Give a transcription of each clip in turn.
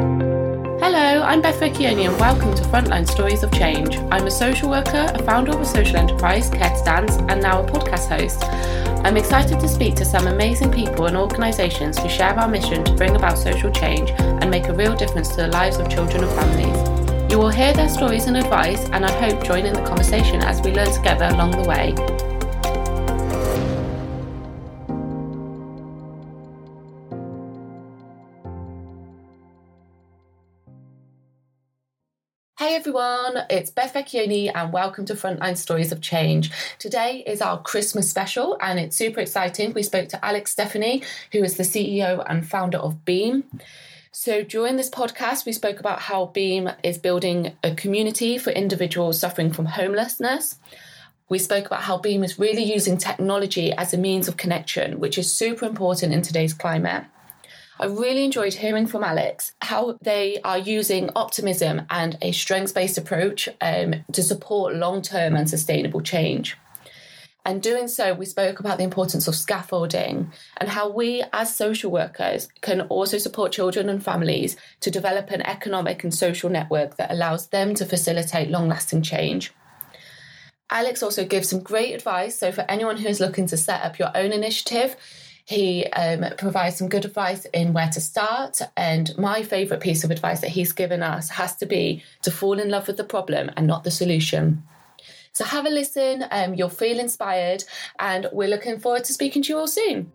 Hello, I'm Beth Vecchioni and welcome to Frontline Stories of Change. I'm a social worker, a founder of a social enterprise, Care to Dance, and now a podcast host. I'm excited to speak to some amazing people and organisations who share our mission to bring about social change and make a real difference to the lives of children and families. You will hear their stories and advice, and I hope join in the conversation as we learn together along the way. Hey everyone, it's Beth Vecchioni and welcome to Frontline Stories of Change. Today is our Christmas special and it's super exciting. We spoke to Alex Stephany, who is the CEO and founder of Beam. So, during this podcast, we spoke about how Beam is building a community for individuals suffering from homelessness. We spoke about how Beam is really using technology as a means of connection, which is super important in today's climate. I really enjoyed hearing from Alex how they are using optimism and a strengths based approach um, to support long term and sustainable change. And doing so, we spoke about the importance of scaffolding and how we, as social workers, can also support children and families to develop an economic and social network that allows them to facilitate long lasting change. Alex also gives some great advice. So, for anyone who is looking to set up your own initiative, he um, provides some good advice in where to start. And my favourite piece of advice that he's given us has to be to fall in love with the problem and not the solution. So have a listen, um, you'll feel inspired, and we're looking forward to speaking to you all soon.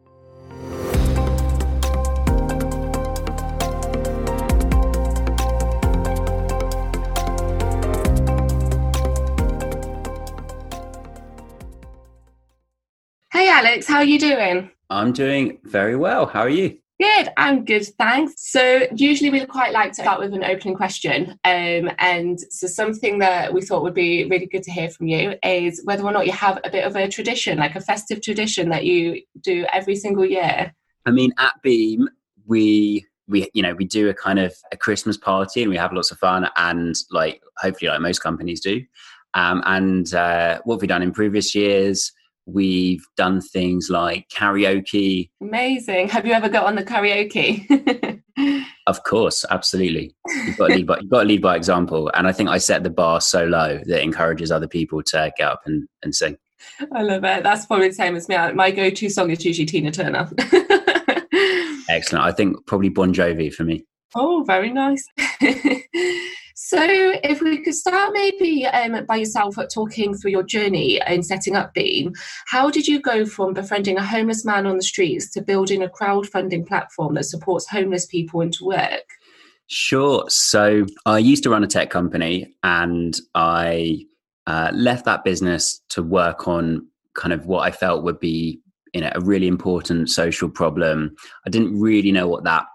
Hey Alex, how are you doing? I'm doing very well. How are you? Good, I'm good, thanks. So, usually we quite like to start with an opening question. Um, and so, something that we thought would be really good to hear from you is whether or not you have a bit of a tradition, like a festive tradition that you do every single year. I mean, at Beam, we we you know we do a kind of a Christmas party and we have lots of fun and like hopefully like most companies do. Um, and uh, what have we done in previous years? We've done things like karaoke. Amazing. Have you ever got on the karaoke? of course, absolutely. You've got, to lead by, you've got to lead by example. And I think I set the bar so low that encourages other people to get up and, and sing. I love it. That's probably the same as me. My go to song is usually Tina Turner. Excellent. I think probably Bon Jovi for me. Oh, very nice. So, if we could start maybe um, by yourself talking through your journey in setting up Beam, how did you go from befriending a homeless man on the streets to building a crowdfunding platform that supports homeless people into work? Sure. So, I used to run a tech company and I uh, left that business to work on kind of what I felt would be you know, a really important social problem. I didn't really know what that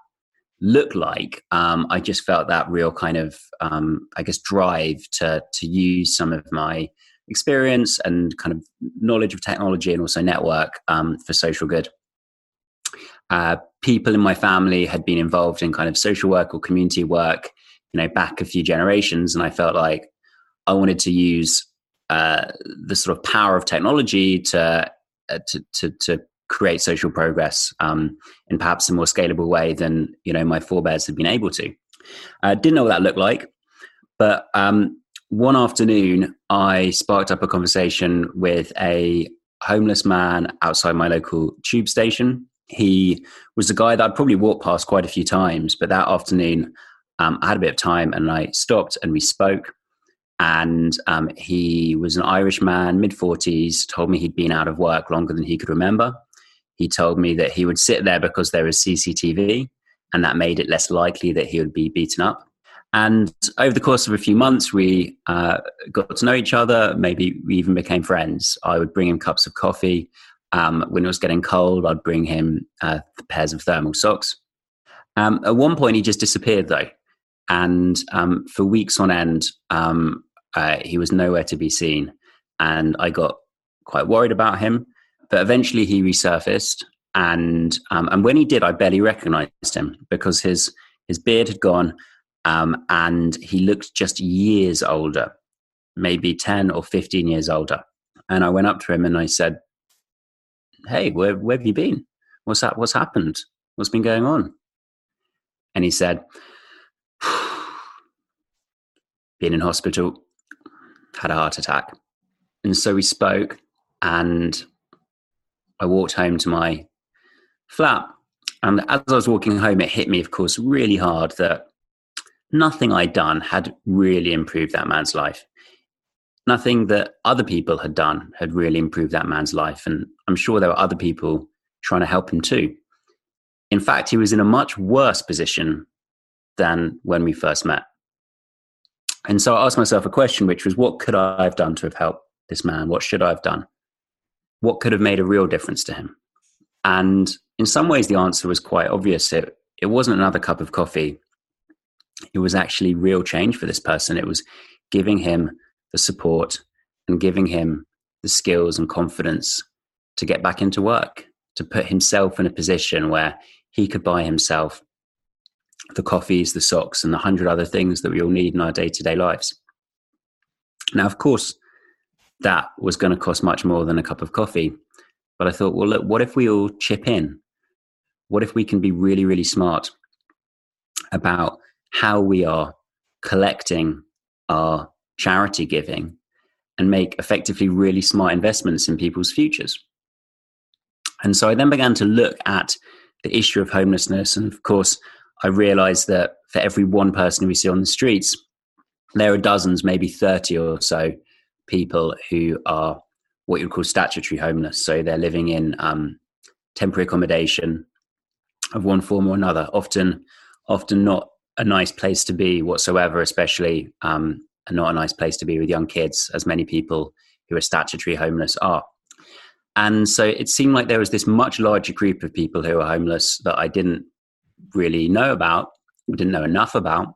look like. Um, I just felt that real kind of, um, I guess, drive to to use some of my experience and kind of knowledge of technology and also network um, for social good. Uh, people in my family had been involved in kind of social work or community work, you know, back a few generations, and I felt like I wanted to use uh, the sort of power of technology to uh, to, to, to create social progress um, in perhaps a more scalable way than you know my forebears had been able to. I uh, didn't know what that looked like, but um, one afternoon I sparked up a conversation with a homeless man outside my local tube station. He was a guy that I'd probably walked past quite a few times, but that afternoon um, I had a bit of time and I stopped and we spoke. And um, he was an Irish man, mid 40s, told me he'd been out of work longer than he could remember he told me that he would sit there because there was CCTV and that made it less likely that he would be beaten up. And over the course of a few months, we uh, got to know each other. Maybe we even became friends. I would bring him cups of coffee. Um, when it was getting cold, I'd bring him uh, pairs of thermal socks. Um, at one point, he just disappeared, though. And um, for weeks on end, um, uh, he was nowhere to be seen. And I got quite worried about him. But eventually he resurfaced, and um, and when he did, I barely recognised him because his his beard had gone, um, and he looked just years older, maybe ten or fifteen years older. And I went up to him and I said, "Hey, where where have you been? What's that? What's happened? What's been going on?" And he said, been in hospital, had a heart attack. And so we spoke, and I walked home to my flat. And as I was walking home, it hit me, of course, really hard that nothing I'd done had really improved that man's life. Nothing that other people had done had really improved that man's life. And I'm sure there were other people trying to help him too. In fact, he was in a much worse position than when we first met. And so I asked myself a question, which was what could I have done to have helped this man? What should I have done? What could have made a real difference to him? And in some ways, the answer was quite obvious. It, it wasn't another cup of coffee, it was actually real change for this person. It was giving him the support and giving him the skills and confidence to get back into work, to put himself in a position where he could buy himself the coffees, the socks, and the hundred other things that we all need in our day to day lives. Now, of course, that was going to cost much more than a cup of coffee. But I thought, well, look, what if we all chip in? What if we can be really, really smart about how we are collecting our charity giving and make effectively really smart investments in people's futures? And so I then began to look at the issue of homelessness. And of course, I realized that for every one person we see on the streets, there are dozens, maybe 30 or so people who are what you would call statutory homeless. So they're living in um, temporary accommodation of one form or another, often, often not a nice place to be whatsoever, especially um, not a nice place to be with young kids, as many people who are statutory homeless are. And so it seemed like there was this much larger group of people who are homeless that I didn't really know about, didn't know enough about.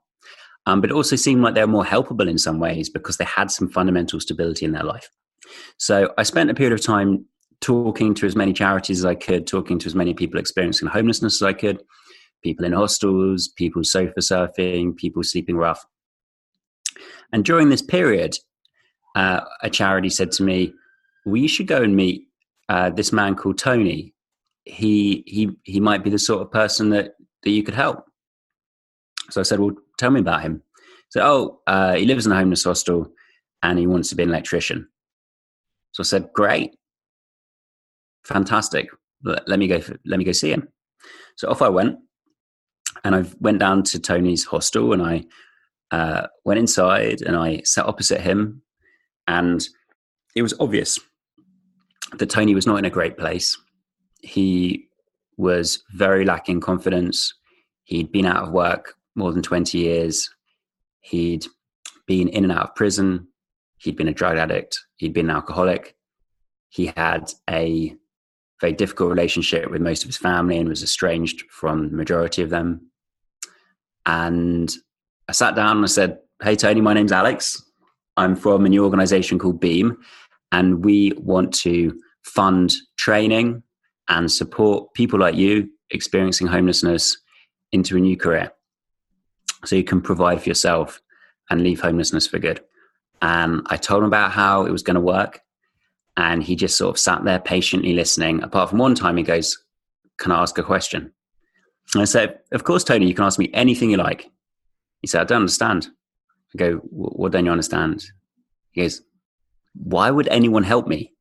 Um, but it also seemed like they were more helpable in some ways because they had some fundamental stability in their life. So I spent a period of time talking to as many charities as I could, talking to as many people experiencing homelessness as I could, people in hostels, people sofa surfing, people sleeping rough. And during this period, uh, a charity said to me, "Well, should go and meet uh, this man called Tony. He he he might be the sort of person that that you could help." So I said, "Well, tell me about him." So, oh, uh, he lives in a homeless hostel, and he wants to be an electrician. So I said, "Great, fantastic. Let, me go. Let me go see him." So off I went, and I went down to Tony's hostel, and I uh, went inside, and I sat opposite him, and it was obvious that Tony was not in a great place. He was very lacking confidence. He'd been out of work more than 20 years. He'd been in and out of prison. He'd been a drug addict. He'd been an alcoholic. He had a very difficult relationship with most of his family and was estranged from the majority of them. And I sat down and I said, Hey, Tony, my name's Alex. I'm from a new organization called Beam, and we want to fund training and support people like you experiencing homelessness into a new career so you can provide for yourself and leave homelessness for good. And I told him about how it was going to work. And he just sort of sat there patiently listening. Apart from one time, he goes, Can I ask a question? And I said, Of course, Tony, you can ask me anything you like. He said, I don't understand. I go, What don't you understand? He goes, Why would anyone help me?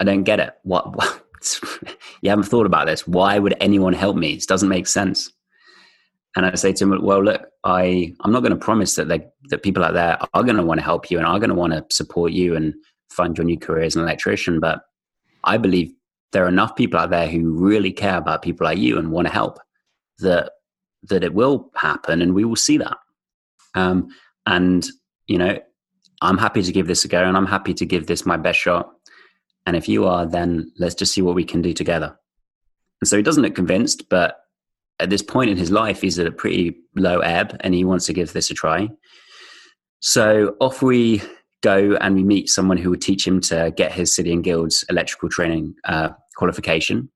I don't get it. What, what? you haven't thought about this. Why would anyone help me? It doesn't make sense. And I say to him, well, look, I, I'm not going to promise that that people out there are going to want to help you and are going to want to support you and fund your new career as an electrician. But I believe there are enough people out there who really care about people like you and want to help that, that it will happen and we will see that. Um, and, you know, I'm happy to give this a go and I'm happy to give this my best shot. And if you are, then let's just see what we can do together. And so he doesn't look convinced, but at this point in his life, he's at a pretty low ebb and he wants to give this a try. So off we go and we meet someone who would teach him to get his City and Guilds electrical training uh, qualification.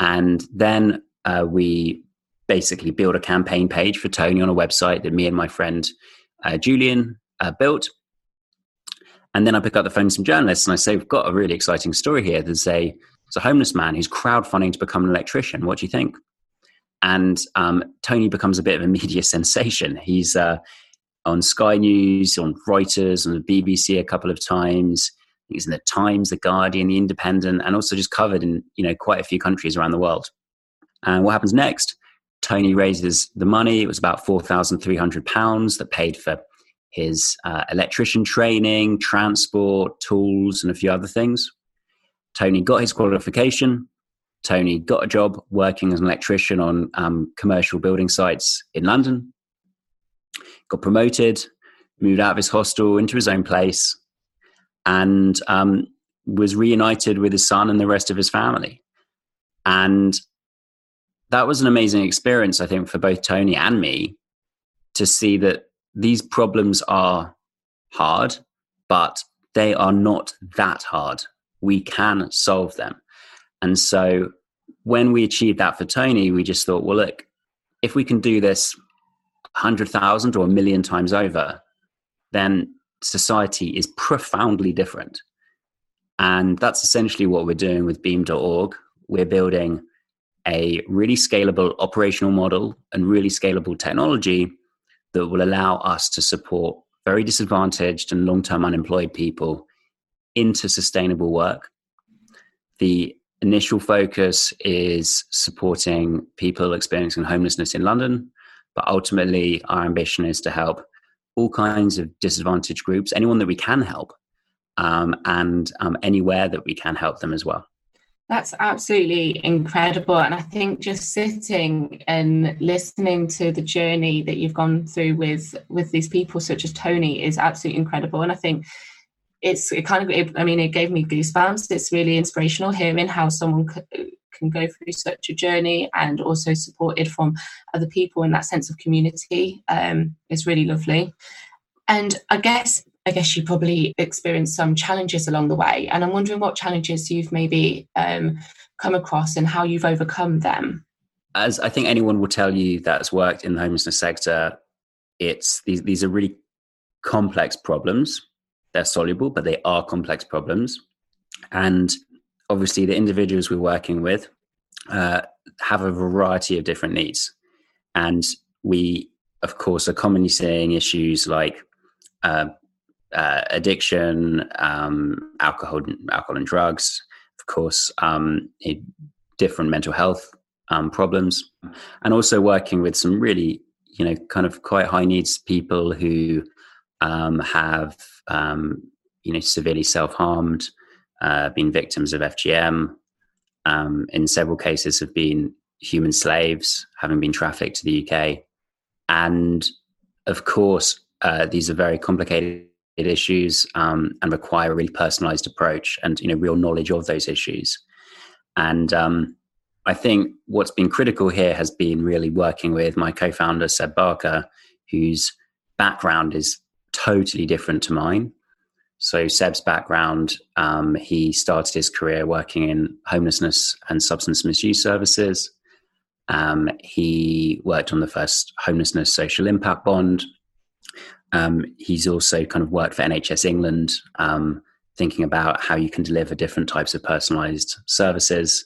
And then uh, we basically build a campaign page for Tony on a website that me and my friend uh, Julian uh, built. And then I pick up the phone to some journalists and I say, We've got a really exciting story here. There's a, there's a homeless man who's crowdfunding to become an electrician. What do you think? And um, Tony becomes a bit of a media sensation. He's uh, on Sky News, on Reuters, on the BBC a couple of times. He's in the Times, the Guardian, the Independent, and also just covered in you know quite a few countries around the world. And what happens next? Tony raises the money. It was about four thousand three hundred pounds that paid for his uh, electrician training, transport, tools, and a few other things. Tony got his qualification. Tony got a job working as an electrician on um, commercial building sites in London. Got promoted, moved out of his hostel into his own place, and um, was reunited with his son and the rest of his family. And that was an amazing experience, I think, for both Tony and me to see that these problems are hard, but they are not that hard. We can solve them. And so when we achieved that for Tony, we just thought, well, look, if we can do this 100,000 or a million times over, then society is profoundly different. And that's essentially what we're doing with beam.org. We're building a really scalable operational model and really scalable technology that will allow us to support very disadvantaged and long term unemployed people into sustainable work. The initial focus is supporting people experiencing homelessness in London, but ultimately, our ambition is to help all kinds of disadvantaged groups, anyone that we can help, um, and um, anywhere that we can help them as well. That's absolutely incredible. And I think just sitting and listening to the journey that you've gone through with with these people such as Tony is absolutely incredible. And I think it's it kind of it, I mean it gave me goosebumps. It's really inspirational hearing how someone c- can go through such a journey and also supported from other people in that sense of community um, is really lovely. And I guess I guess you probably experienced some challenges along the way. And I'm wondering what challenges you've maybe um, come across and how you've overcome them. As I think anyone will tell you that's worked in the homelessness sector, it's these, these are really complex problems. They're soluble, but they are complex problems. And obviously, the individuals we're working with uh, have a variety of different needs. And we, of course, are commonly seeing issues like uh, uh, addiction, um, alcohol, alcohol and drugs, of course, um, different mental health um, problems, and also working with some really, you know, kind of quite high needs people who um, have, um, you know, severely self harmed, uh, been victims of FGM. Um, in several cases, have been human slaves, having been trafficked to the UK, and of course, uh, these are very complicated issues um, and require a really personalized approach and you know real knowledge of those issues and um, i think what's been critical here has been really working with my co-founder seb barker whose background is totally different to mine. So seb's background um, he started his career working in homelessness and substance misuse services. Um, he worked on the first homelessness social impact bond. Um, he's also kind of worked for NHS England, um, thinking about how you can deliver different types of personalised services,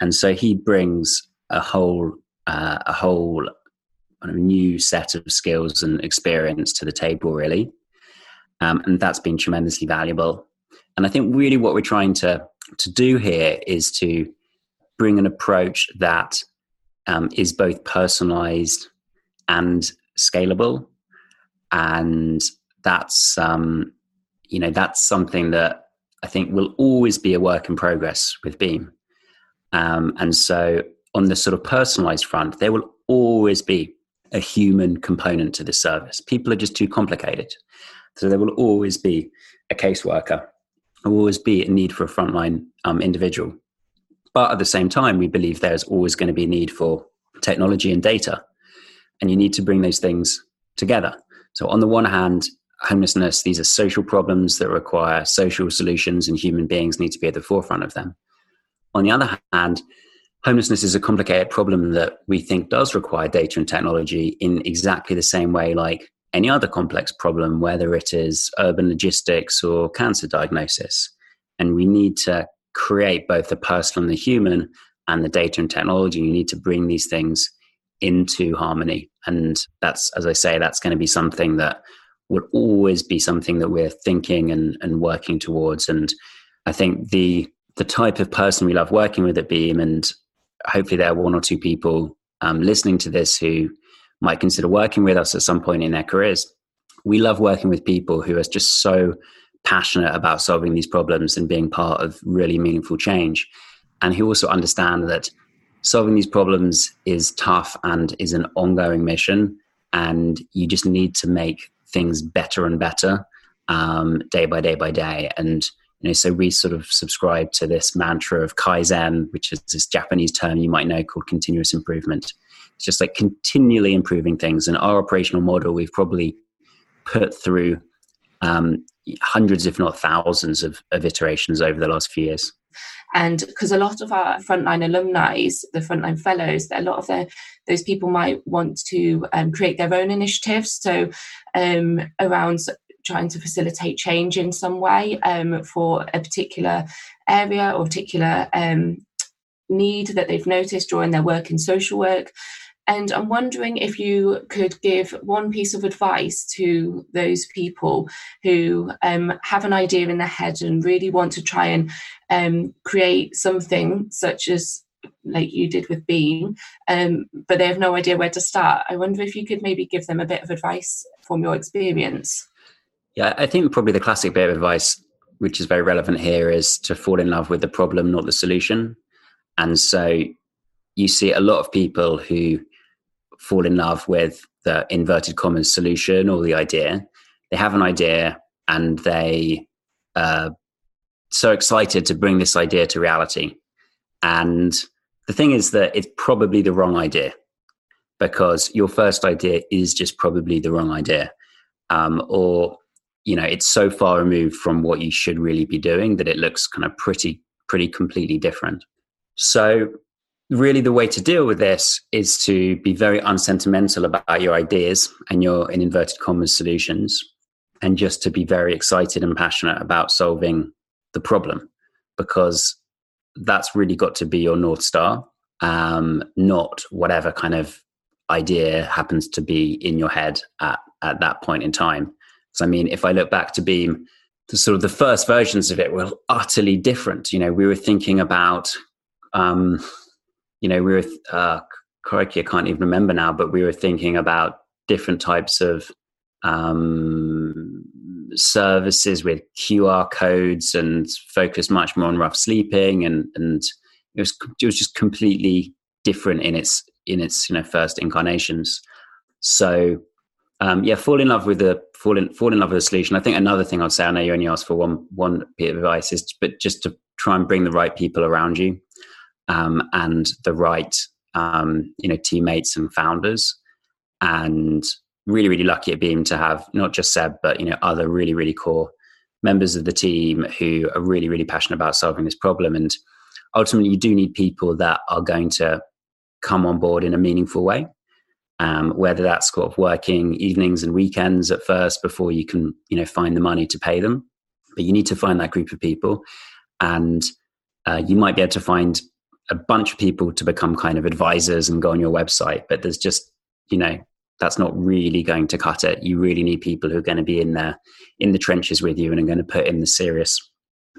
and so he brings a whole uh, a whole kind of new set of skills and experience to the table, really, um, and that's been tremendously valuable. And I think really what we're trying to to do here is to bring an approach that um, is both personalised and scalable and that's um, you know that's something that I think will always be a work in progress with Beam. Um, and so on the sort of personalized front, there will always be a human component to the service. People are just too complicated. So there will always be a caseworker. There will always be a need for a frontline um, individual. But at the same time, we believe there's always going to be a need for technology and data. And you need to bring those things together. So, on the one hand, homelessness, these are social problems that require social solutions, and human beings need to be at the forefront of them. On the other hand, homelessness is a complicated problem that we think does require data and technology in exactly the same way like any other complex problem, whether it is urban logistics or cancer diagnosis. And we need to create both the personal and the human and the data and technology. You need to bring these things into harmony. And that's, as I say, that's going to be something that will always be something that we're thinking and, and working towards. And I think the the type of person we love working with at Beam, and hopefully there are one or two people um, listening to this who might consider working with us at some point in their careers. We love working with people who are just so passionate about solving these problems and being part of really meaningful change, and who also understand that solving these problems is tough and is an ongoing mission, and you just need to make things better and better um, day by day by day. And you know, so we sort of subscribe to this mantra of kaizen, which is this Japanese term you might know called continuous improvement. It's just like continually improving things. And our operational model, we've probably put through um, hundreds, if not thousands, of, of iterations over the last few years. And because a lot of our frontline alumni, the frontline fellows, a lot of those people might want to um, create their own initiatives. So um, around trying to facilitate change in some way um, for a particular area or particular um, need that they've noticed during their work in social work. And I'm wondering if you could give one piece of advice to those people who um, have an idea in their head and really want to try and um, create something such as like you did with Beam, um, but they have no idea where to start. I wonder if you could maybe give them a bit of advice from your experience. Yeah, I think probably the classic bit of advice, which is very relevant here, is to fall in love with the problem, not the solution. And so you see a lot of people who fall in love with the inverted commas solution or the idea. They have an idea and they are so excited to bring this idea to reality. And the thing is that it's probably the wrong idea because your first idea is just probably the wrong idea. Um, or, you know, it's so far removed from what you should really be doing that it looks kind of pretty, pretty completely different. So really the way to deal with this is to be very unsentimental about your ideas and your in inverted commas solutions and just to be very excited and passionate about solving the problem because that's really got to be your north star um, not whatever kind of idea happens to be in your head at, at that point in time so i mean if i look back to beam the sort of the first versions of it were utterly different you know we were thinking about um, you know, we were, uh, crikey, I can't even remember now, but we were thinking about different types of um, services with QR codes and focused much more on rough sleeping, and and it was it was just completely different in its in its you know first incarnations. So um, yeah, fall in love with the fall in fall in love with the solution. I think another thing I'd say, I know you only asked for one one bit of advice, is but just to try and bring the right people around you um, and the right um, you know teammates and founders. And really really lucky at beam to have not just seb but you know other really really core members of the team who are really really passionate about solving this problem. And ultimately you do need people that are going to come on board in a meaningful way um, whether that's sort of working evenings and weekends at first before you can you know find the money to pay them but you need to find that group of people and uh, you might be able to find a bunch of people to become kind of advisors and go on your website, but there's just, you know, that's not really going to cut it. You really need people who are going to be in there in the trenches with you and are going to put in the serious,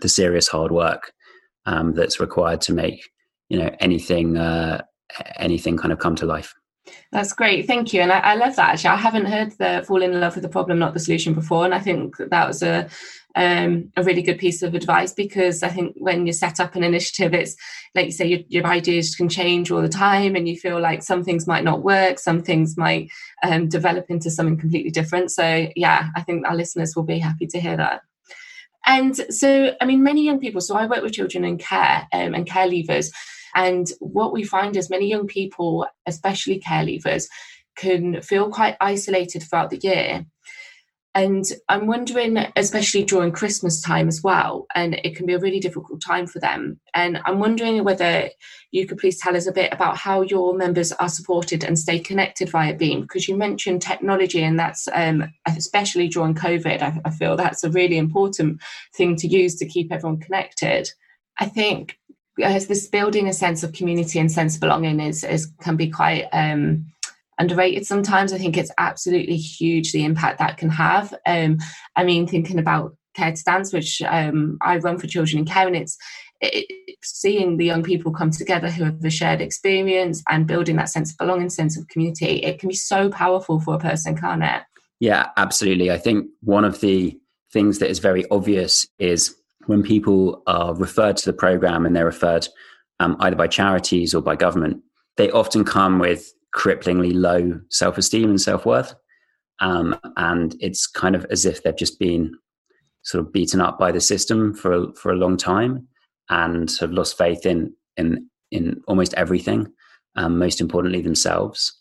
the serious hard work um, that's required to make, you know, anything, uh, anything kind of come to life. That's great, thank you, and I, I, love that. Actually, I haven't heard the "fall in love with the problem, not the solution" before, and I think that was a um, a really good piece of advice because I think when you set up an initiative, it's like you say, your, your ideas can change all the time, and you feel like some things might not work, some things might um, develop into something completely different. So, yeah, I think our listeners will be happy to hear that. And so, I mean, many young people. So, I work with children in care um, and care leavers and what we find is many young people, especially care leavers, can feel quite isolated throughout the year. And I'm wondering, especially during Christmas time as well, and it can be a really difficult time for them. And I'm wondering whether you could please tell us a bit about how your members are supported and stay connected via Beam, because you mentioned technology, and that's um, especially during COVID. I, I feel that's a really important thing to use to keep everyone connected. I think uh, this building a sense of community and sense of belonging is, is can be quite um, underrated sometimes. I think it's absolutely huge the impact that can have. Um, I mean, thinking about Care to Dance, which um, I run for children in care, and it's it, seeing the young people come together who have a shared experience and building that sense of belonging, sense of community. It can be so powerful for a person, can't it? Yeah, absolutely. I think one of the things that is very obvious is when people are referred to the program and they're referred um, either by charities or by government, they often come with cripplingly low self esteem and self worth. Um, and it's kind of as if they've just been sort of beaten up by the system for for a long time and have lost faith in in in almost everything, um, most importantly themselves.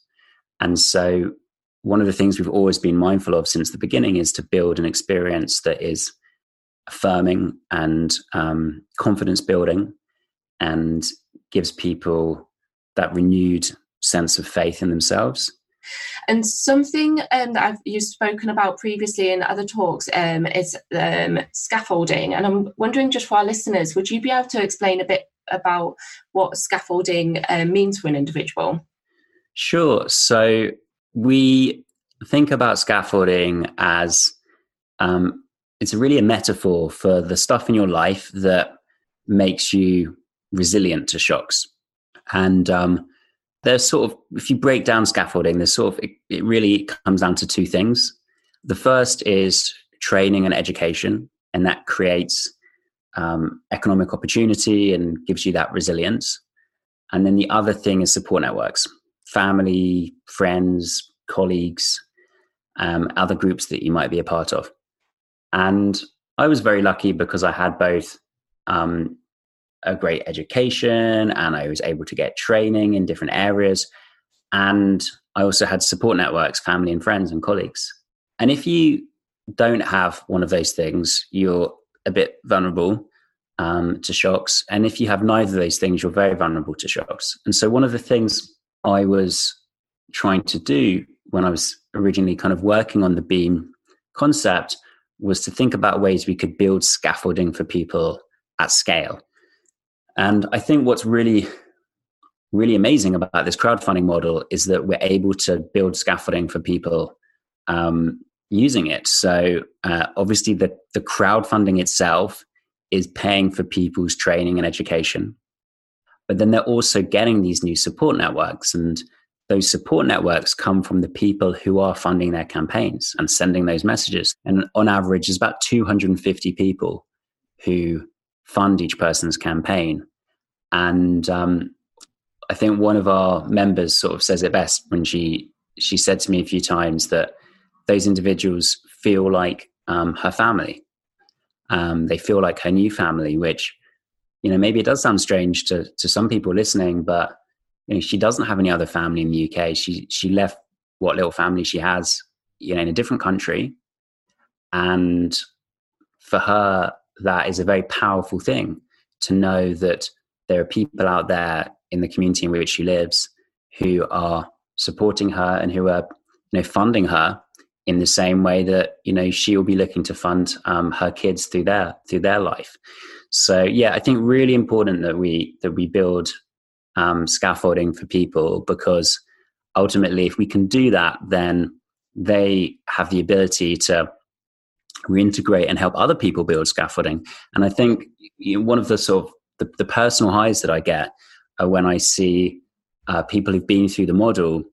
And so, one of the things we've always been mindful of since the beginning is to build an experience that is affirming and um, confidence building, and gives people that renewed sense of faith in themselves. And something um, that I've you've spoken about previously in other talks um, is um, scaffolding. And I'm wondering, just for our listeners, would you be able to explain a bit about what scaffolding uh, means for an individual? Sure. So we think about scaffolding as um, it's really a metaphor for the stuff in your life that makes you resilient to shocks. And um, there's sort of if you break down scaffolding there's sort of it, it, really comes down to two things. The first is training and education and that creates um, economic opportunity and gives you that resilience. And then the other thing is support networks family friends colleagues um, other groups that you might be a part of and i was very lucky because i had both um, a great education and I was able to get training in different areas. And I also had support networks, family and friends and colleagues. And if you don't have one of those things, you're a bit vulnerable um, to shocks. And if you have neither of those things, you're very vulnerable to shocks. And so, one of the things I was trying to do when I was originally kind of working on the beam concept was to think about ways we could build scaffolding for people at scale. And I think what's really, really amazing about this crowdfunding model is that we're able to build scaffolding for people um, using it. So uh, obviously, the, the crowdfunding itself is paying for people's training and education. But then they're also getting these new support networks. And those support networks come from the people who are funding their campaigns and sending those messages. And on average, there's about 250 people who fund each person's campaign. And um, I think one of our members sort of says it best when she she said to me a few times that those individuals feel like um, her family. Um, they feel like her new family, which you know maybe it does sound strange to to some people listening, but you know she doesn't have any other family in the UK. She she left what little family she has, you know, in a different country, and for her that is a very powerful thing to know that there are people out there in the community in which she lives who are supporting her and who are you know funding her in the same way that you know she will be looking to fund um, her kids through their through their life so yeah i think really important that we that we build um, scaffolding for people because ultimately if we can do that then they have the ability to reintegrate and help other people build scaffolding. And I think you know, one of the sort of the, the, personal highs that I get are when I see uh, people who've been through the model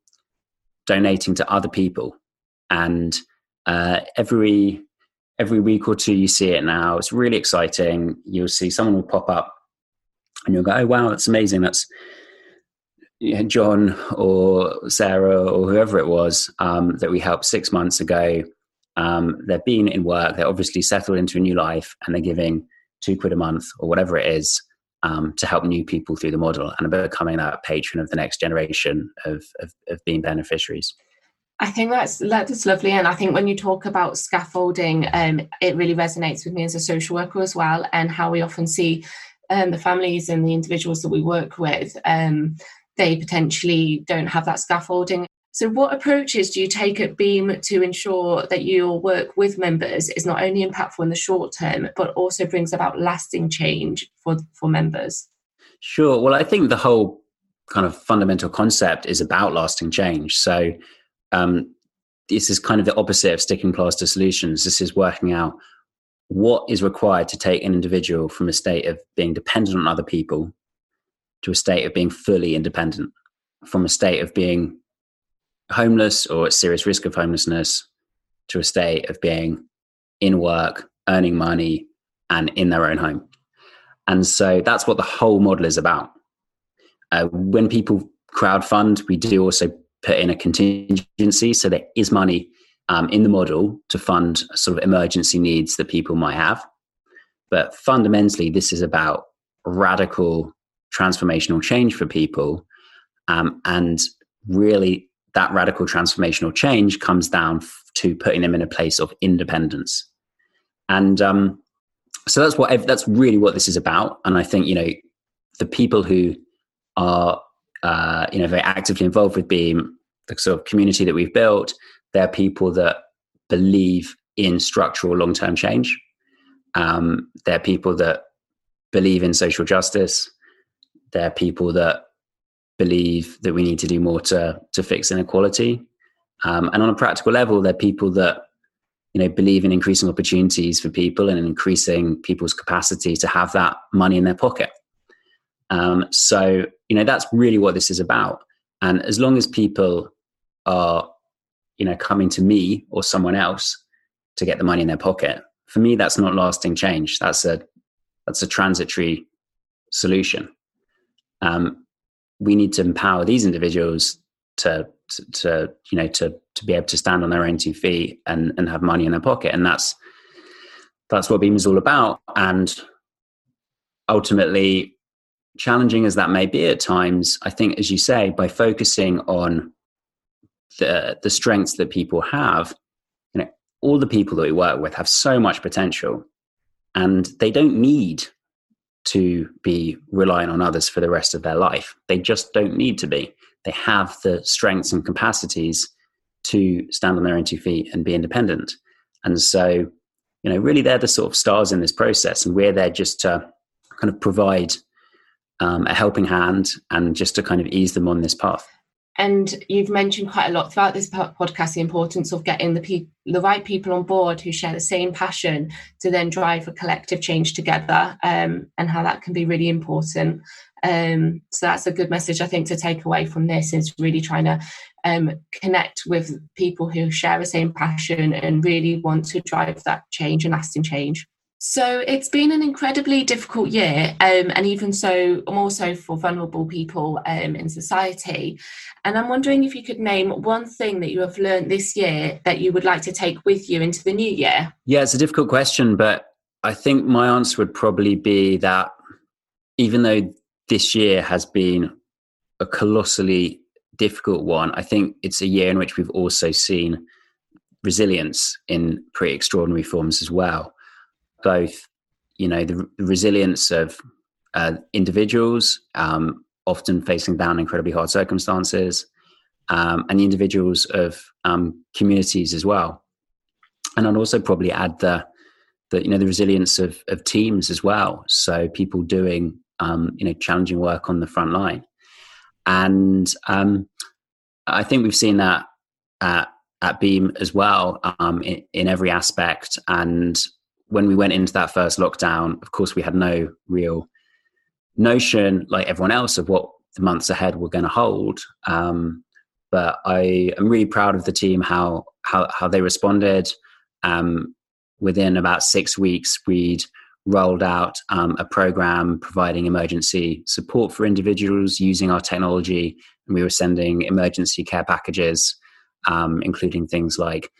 donating to other people. And uh, every every week or two, you see it now. It's really exciting. You'll see someone will pop up, and you'll go, "Oh wow, that's amazing! That's John or Sarah or whoever it was um, that we helped six months ago um, they've been in work, they're obviously settled into a new life, and they're giving two quid a month or whatever it is um, to help new people through the model and becoming that patron of the next generation of, of, of being beneficiaries. I think that's that's lovely, and I think when you talk about scaffolding, um, it really resonates with me as a social worker as well, and how we often see um, the families and the individuals that we work with. Um, they potentially don't have that scaffolding so, what approaches do you take at Beam to ensure that your work with members is not only impactful in the short term, but also brings about lasting change for, for members? Sure. Well, I think the whole kind of fundamental concept is about lasting change. So um, this is kind of the opposite of sticking plaster solutions. This is working out what is required to take an individual from a state of being dependent on other people to a state of being fully independent, from a state of being homeless or at serious risk of homelessness to a state of being in work, earning money, and in their own home. And so that's what the whole model is about. Uh, when people crowdfund, we do also put in a contingency. So there is money um, in the model to fund sort of emergency needs that people might have. But fundamentally, this is about radical transformational change for people. Um, and really, that radical transformational change comes down to putting them in a place of independence. And um, so that's what that's really what this is about. And I think you know the people who are uh, you know very actively involved with Beam, the sort of community that we've built, they're people that believe in structural long term change. Um, they're people that believe in social justice. They're people that believe that we need to do more to to fix inequality. Um, and on a practical level, they're people that you know believe in increasing opportunities for people and increasing people's capacity to have that money in their pocket um, so you know that's really what this is about and as long as people are you know coming to me or someone else to get the money in their pocket. For me that's not lasting change. That's a that's a transitory solution. Um, we need to empower these individuals to, to, to you know to to be able to stand on their own two feet and and have money in their pocket. And that's that's what beam is all about. And ultimately challenging as that may be at times i think as you say by focusing on the the strengths that people have you know all the people that we work with have so much potential and they don't need to be relying on others for the rest of their life they just don't need to be they have the strengths and capacities to stand on their own two feet and be independent. And so, you know, really they're the sort of stars in this process, and we're there just to kind of provide um, a helping hand and just to kind of ease them on this path. And you've mentioned quite a lot throughout this podcast the importance of getting the pe- the right people on board who share the same passion to then drive a collective change together, um, and how that can be really important. Um, so that's a good message I think to take away from this is really trying to um, connect with people who share the same passion and really want to drive that change and lasting change. So it's been an incredibly difficult year, um, and even so, more so for vulnerable people um, in society. And I'm wondering if you could name one thing that you have learned this year that you would like to take with you into the new year. Yeah, it's a difficult question, but I think my answer would probably be that even though this year has been a colossally difficult one. I think it's a year in which we've also seen resilience in pretty extraordinary forms as well. Both, you know, the, the resilience of uh, individuals, um, often facing down incredibly hard circumstances, um, and the individuals of um, communities as well. And I'd also probably add the, the you know, the resilience of, of teams as well. So people doing um, you know challenging work on the front line and um, i think we've seen that at, at beam as well um, in, in, every aspect and when we went into that first lockdown of course we had no real notion like everyone else of what the months ahead were going to hold um, but i am really proud of the team how how, how they responded um, within about six weeks we'd rolled out um, a program providing emergency support for individuals using our technology. And we were sending emergency care packages, um, including things like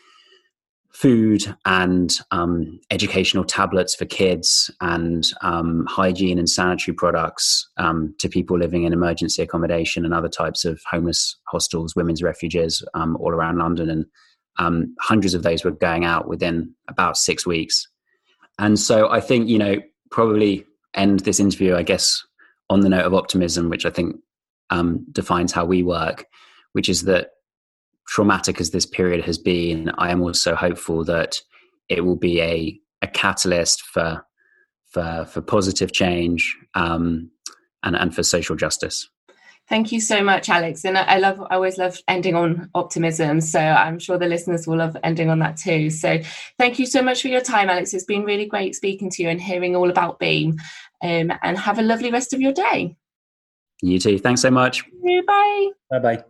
food and um, educational tablets for kids and um, hygiene and sanitary products um, to people living in emergency accommodation and other types of homeless hostels, women's refuges um, all around London. And hundreds of those were going out within about six weeks. And so I think, you know, probably end this interview, I guess, on the note of optimism, which I think um, defines how we work, which is that traumatic as this period has been, I am also hopeful that it will be a, a catalyst for for for positive change um, and, and for social justice. Thank you so much, Alex. And I love, I always love ending on optimism. So I'm sure the listeners will love ending on that too. So thank you so much for your time, Alex. It's been really great speaking to you and hearing all about Beam. Um, and have a lovely rest of your day. You too. Thanks so much. Bye. Bye bye.